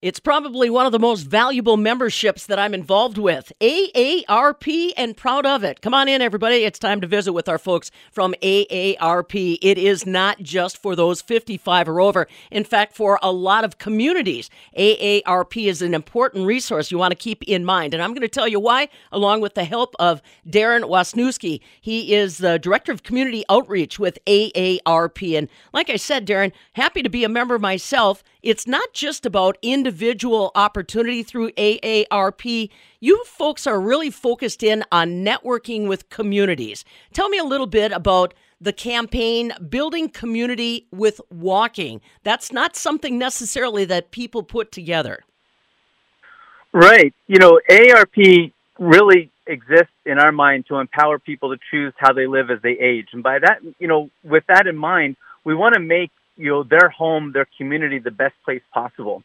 It's probably one of the most valuable memberships that I'm involved with. AARP and proud of it. Come on in, everybody. It's time to visit with our folks from AARP. It is not just for those 55 or over. In fact, for a lot of communities, AARP is an important resource you want to keep in mind. And I'm going to tell you why, along with the help of Darrin Wasniewski. He is the Director of Community Outreach with AARP. And like I said, Darrin, happy to be a member myself it's not just about individual opportunity through AARP. You folks are really focused in on networking with communities. Tell me a little bit about the campaign Building Community with Walking. That's not something necessarily that people put together. Right. You know, AARP really exists in our mind to empower people to choose how they live as they age. And by that, you know, with that in mind, we want to make you know their home, their community, the best place possible.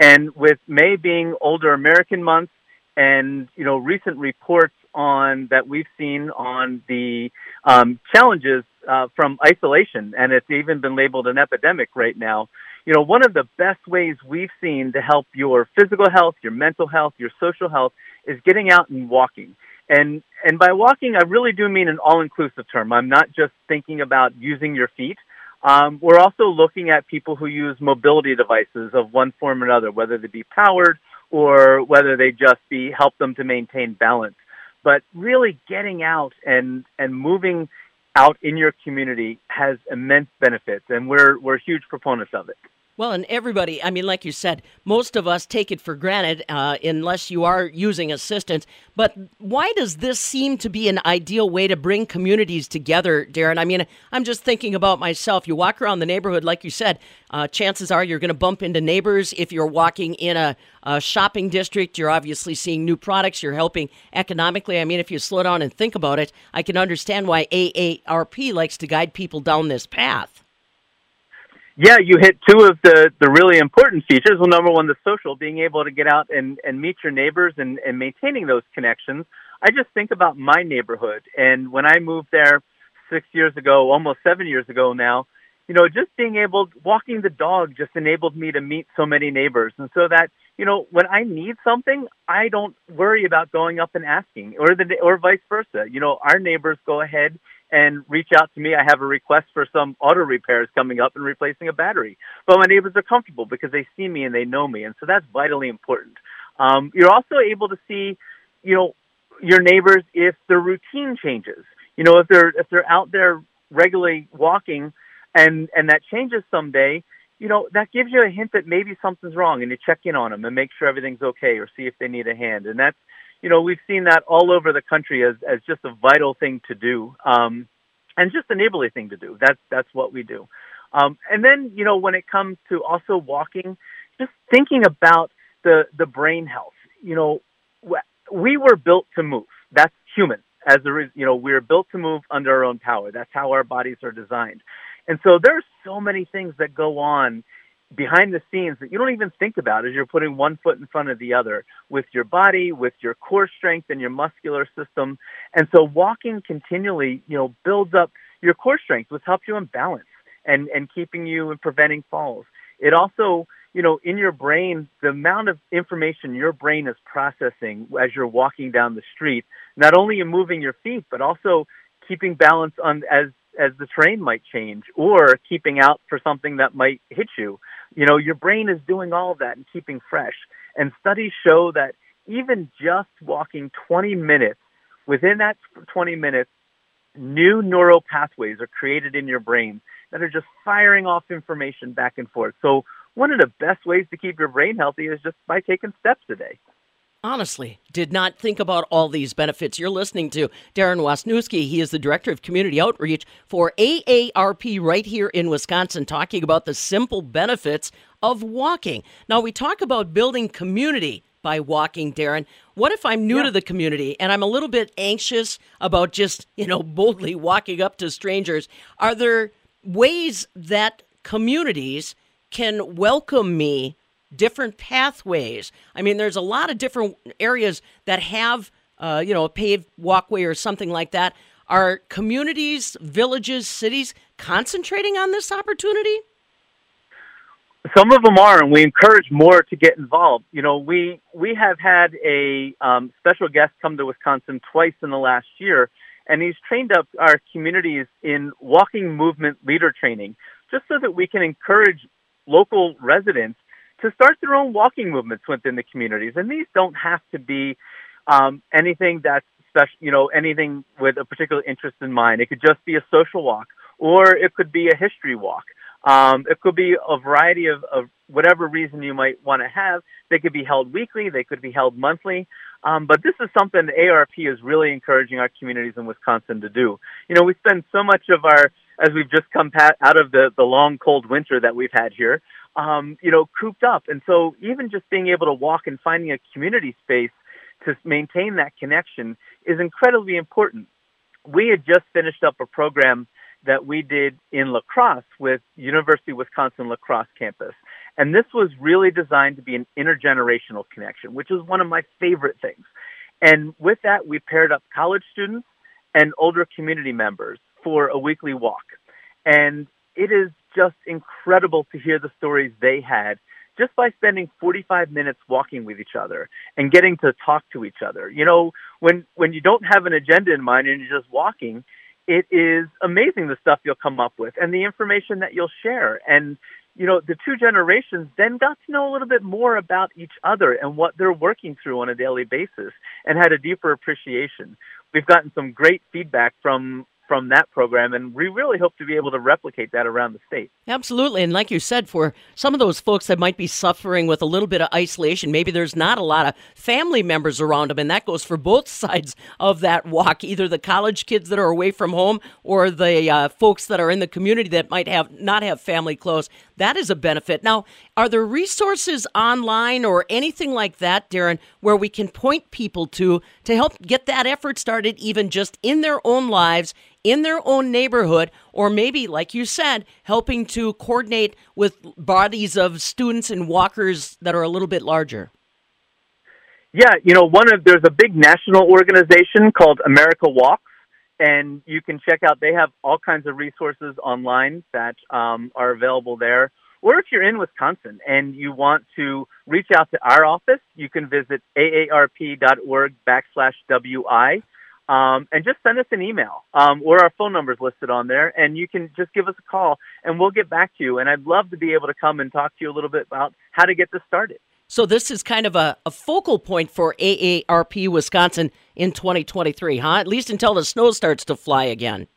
And with May being Older American Month, and you know recent reports on that we've seen on the um, challenges uh, from isolation, and it's even been labeled an epidemic right now. You know, one of the best ways we've seen to help your physical health, your mental health, your social health is getting out and walking. And and by walking, I really do mean an all-inclusive term. I'm not just thinking about using your feet. Um, we're also looking at people who use mobility devices of one form or another, whether they be powered or whether they just be help them to maintain balance. But really getting out and, and moving out in your community has immense benefits, and we're, we're huge proponents of it. Well, and everybody, I mean, like you said, most of us take it for granted uh, unless you are using assistance. But why does this seem to be an ideal way to bring communities together, Darrin? I mean, I'm just thinking about myself. You walk around the neighborhood, like you said, uh, chances are you're going to bump into neighbors. If you're walking in a, a shopping district, you're obviously seeing new products. You're helping economically. I mean, if you slow down and think about it, I can understand why AARP likes to guide people down this path yeah, you hit two of the, the really important features. Well, number one, the social, being able to get out and, and meet your neighbors and, and maintaining those connections. I just think about my neighborhood. And when I moved there six years ago, almost seven years ago now, you know, just being able, walking the dog just enabled me to meet so many neighbors. And so that, you know, when I need something, I don't worry about going up and asking or the, or vice versa. You know, our neighbors go ahead and reach out to me. I have a request for some auto repairs coming up and replacing a battery. But my neighbors are comfortable because they see me and they know me. And so that's vitally important. Um, you're also able to see, you know, your neighbors if their routine changes. You know, if they're if they're out there regularly walking and and that changes someday, you know, that gives you a hint that maybe something's wrong and you check in on them and make sure everything's okay or see if they need a hand. And that's you know, we've seen that all over the country as, as just a vital thing to do, um, and just a neighborly thing to do. That's that's what we do. Um, and then, you know, when it comes to also walking, just thinking about the the brain health. You know, we were built to move. That's human. As a you know, we're built to move under our own power. That's how our bodies are designed. And so there's so many things that go on behind the scenes that you don't even think about as you're putting one foot in front of the other with your body, with your core strength and your muscular system. And so walking continually, you know, builds up your core strength, which helps you in balance and, and keeping you and preventing falls. It also, you know, in your brain, the amount of information your brain is processing as you're walking down the street, not only in moving your feet, but also keeping balance on as as the terrain might change or keeping out for something that might hit you you know, your brain is doing all of that and keeping fresh. And studies show that even just walking 20 minutes, within that 20 minutes, new neural pathways are created in your brain that are just firing off information back and forth. So, one of the best ways to keep your brain healthy is just by taking steps a day honestly did not think about all these benefits. You're listening to Darrin Wasniewski. He is the Director of Community Outreach for AARP right here in Wisconsin, talking about the simple benefits of walking. Now, we talk about building community by walking, Darrin. What if I'm new yeah. to the community and I'm a little bit anxious about just, you know, boldly walking up to strangers? Are there ways that communities can welcome me different pathways. I mean, there's a lot of different areas that have, uh, you know, a paved walkway or something like that. Are communities, villages, cities concentrating on this opportunity? Some of them are, and we encourage more to get involved. You know, we we have had a um, special guest come to Wisconsin twice in the last year, and he's trained up our communities in walking movement leader training, just so that we can encourage local residents to start their own walking movements within the communities. And these don't have to be um, anything that's special, you know, anything with a particular interest in mind. It could just be a social walk, or it could be a history walk. Um, it could be a variety of, of whatever reason you might want to have. They could be held weekly. They could be held monthly. Um, but this is something ARP is really encouraging our communities in Wisconsin to do. You know, we spend so much of our, as we've just come pat, out of the, the long, cold winter that we've had here, um, you know, cooped up. And so even just being able to walk and finding a community space to maintain that connection is incredibly important. We had just finished up a program that we did in La Crosse with University of Wisconsin La Crosse campus. And this was really designed to be an intergenerational connection, which is one of my favorite things. And with that, we paired up college students and older community members for a weekly walk. And it is just incredible to hear the stories they had just by spending 45 minutes walking with each other and getting to talk to each other. You know, when when you don't have an agenda in mind and you're just walking, it is amazing the stuff you'll come up with and the information that you'll share. And, you know, the two generations then got to know a little bit more about each other and what they're working through on a daily basis and had a deeper appreciation. We've gotten some great feedback from from that program, and we really hope to be able to replicate that around the state. Absolutely. And like you said, for some of those folks that might be suffering with a little bit of isolation, maybe there's not a lot of family members around them, and that goes for both sides of that walk either the college kids that are away from home or the uh, folks that are in the community that might have not have family close. That is a benefit. Now, are there resources online or anything like that, Darrin, where we can point people to to help get that effort started, even just in their own lives? in their own neighborhood, or maybe, like you said, helping to coordinate with bodies of students and walkers that are a little bit larger? Yeah, you know, one of there's a big national organization called America Walks, and you can check out. They have all kinds of resources online that um, are available there. Or if you're in Wisconsin and you want to reach out to our office, you can visit aarp.org backslash wi um, and just send us an email um, or our phone number is listed on there, and you can just give us a call, and we'll get back to you. And I'd love to be able to come and talk to you a little bit about how to get this started. So this is kind of a, a focal point for AARP Wisconsin in 2023, huh? At least until the snow starts to fly again.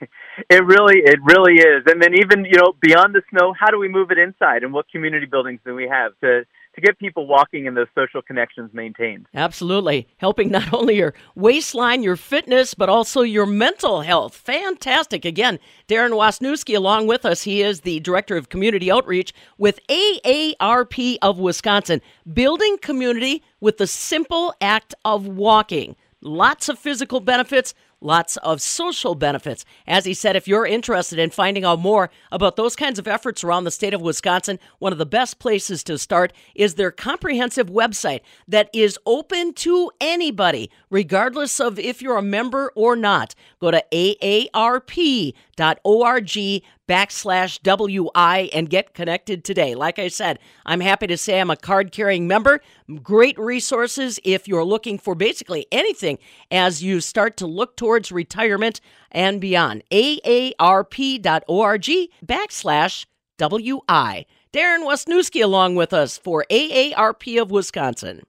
it really, it really is. And then even you know beyond the snow, how do we move it inside, and what community buildings do we have to to get people walking and those social connections maintained. Absolutely. Helping not only your waistline, your fitness, but also your mental health. Fantastic. Again, Darrin Wasniewski along with us. He is the Director of Community Outreach with AARP of Wisconsin, building community with the simple act of walking. Lots of physical benefits, lots of social benefits. As he said, if you're interested in finding out more about those kinds of efforts around the state of Wisconsin, one of the best places to start is their comprehensive website that is open to anybody, regardless of if you're a member or not. Go to aarp.org backslash WI and get connected today. Like I said, I'm happy to say I'm a card carrying member. Great resources if you're looking for basically anything as you start to look towards retirement and beyond. AARP.org backslash WI. Darrin Wasniewski along with us for AARP of Wisconsin.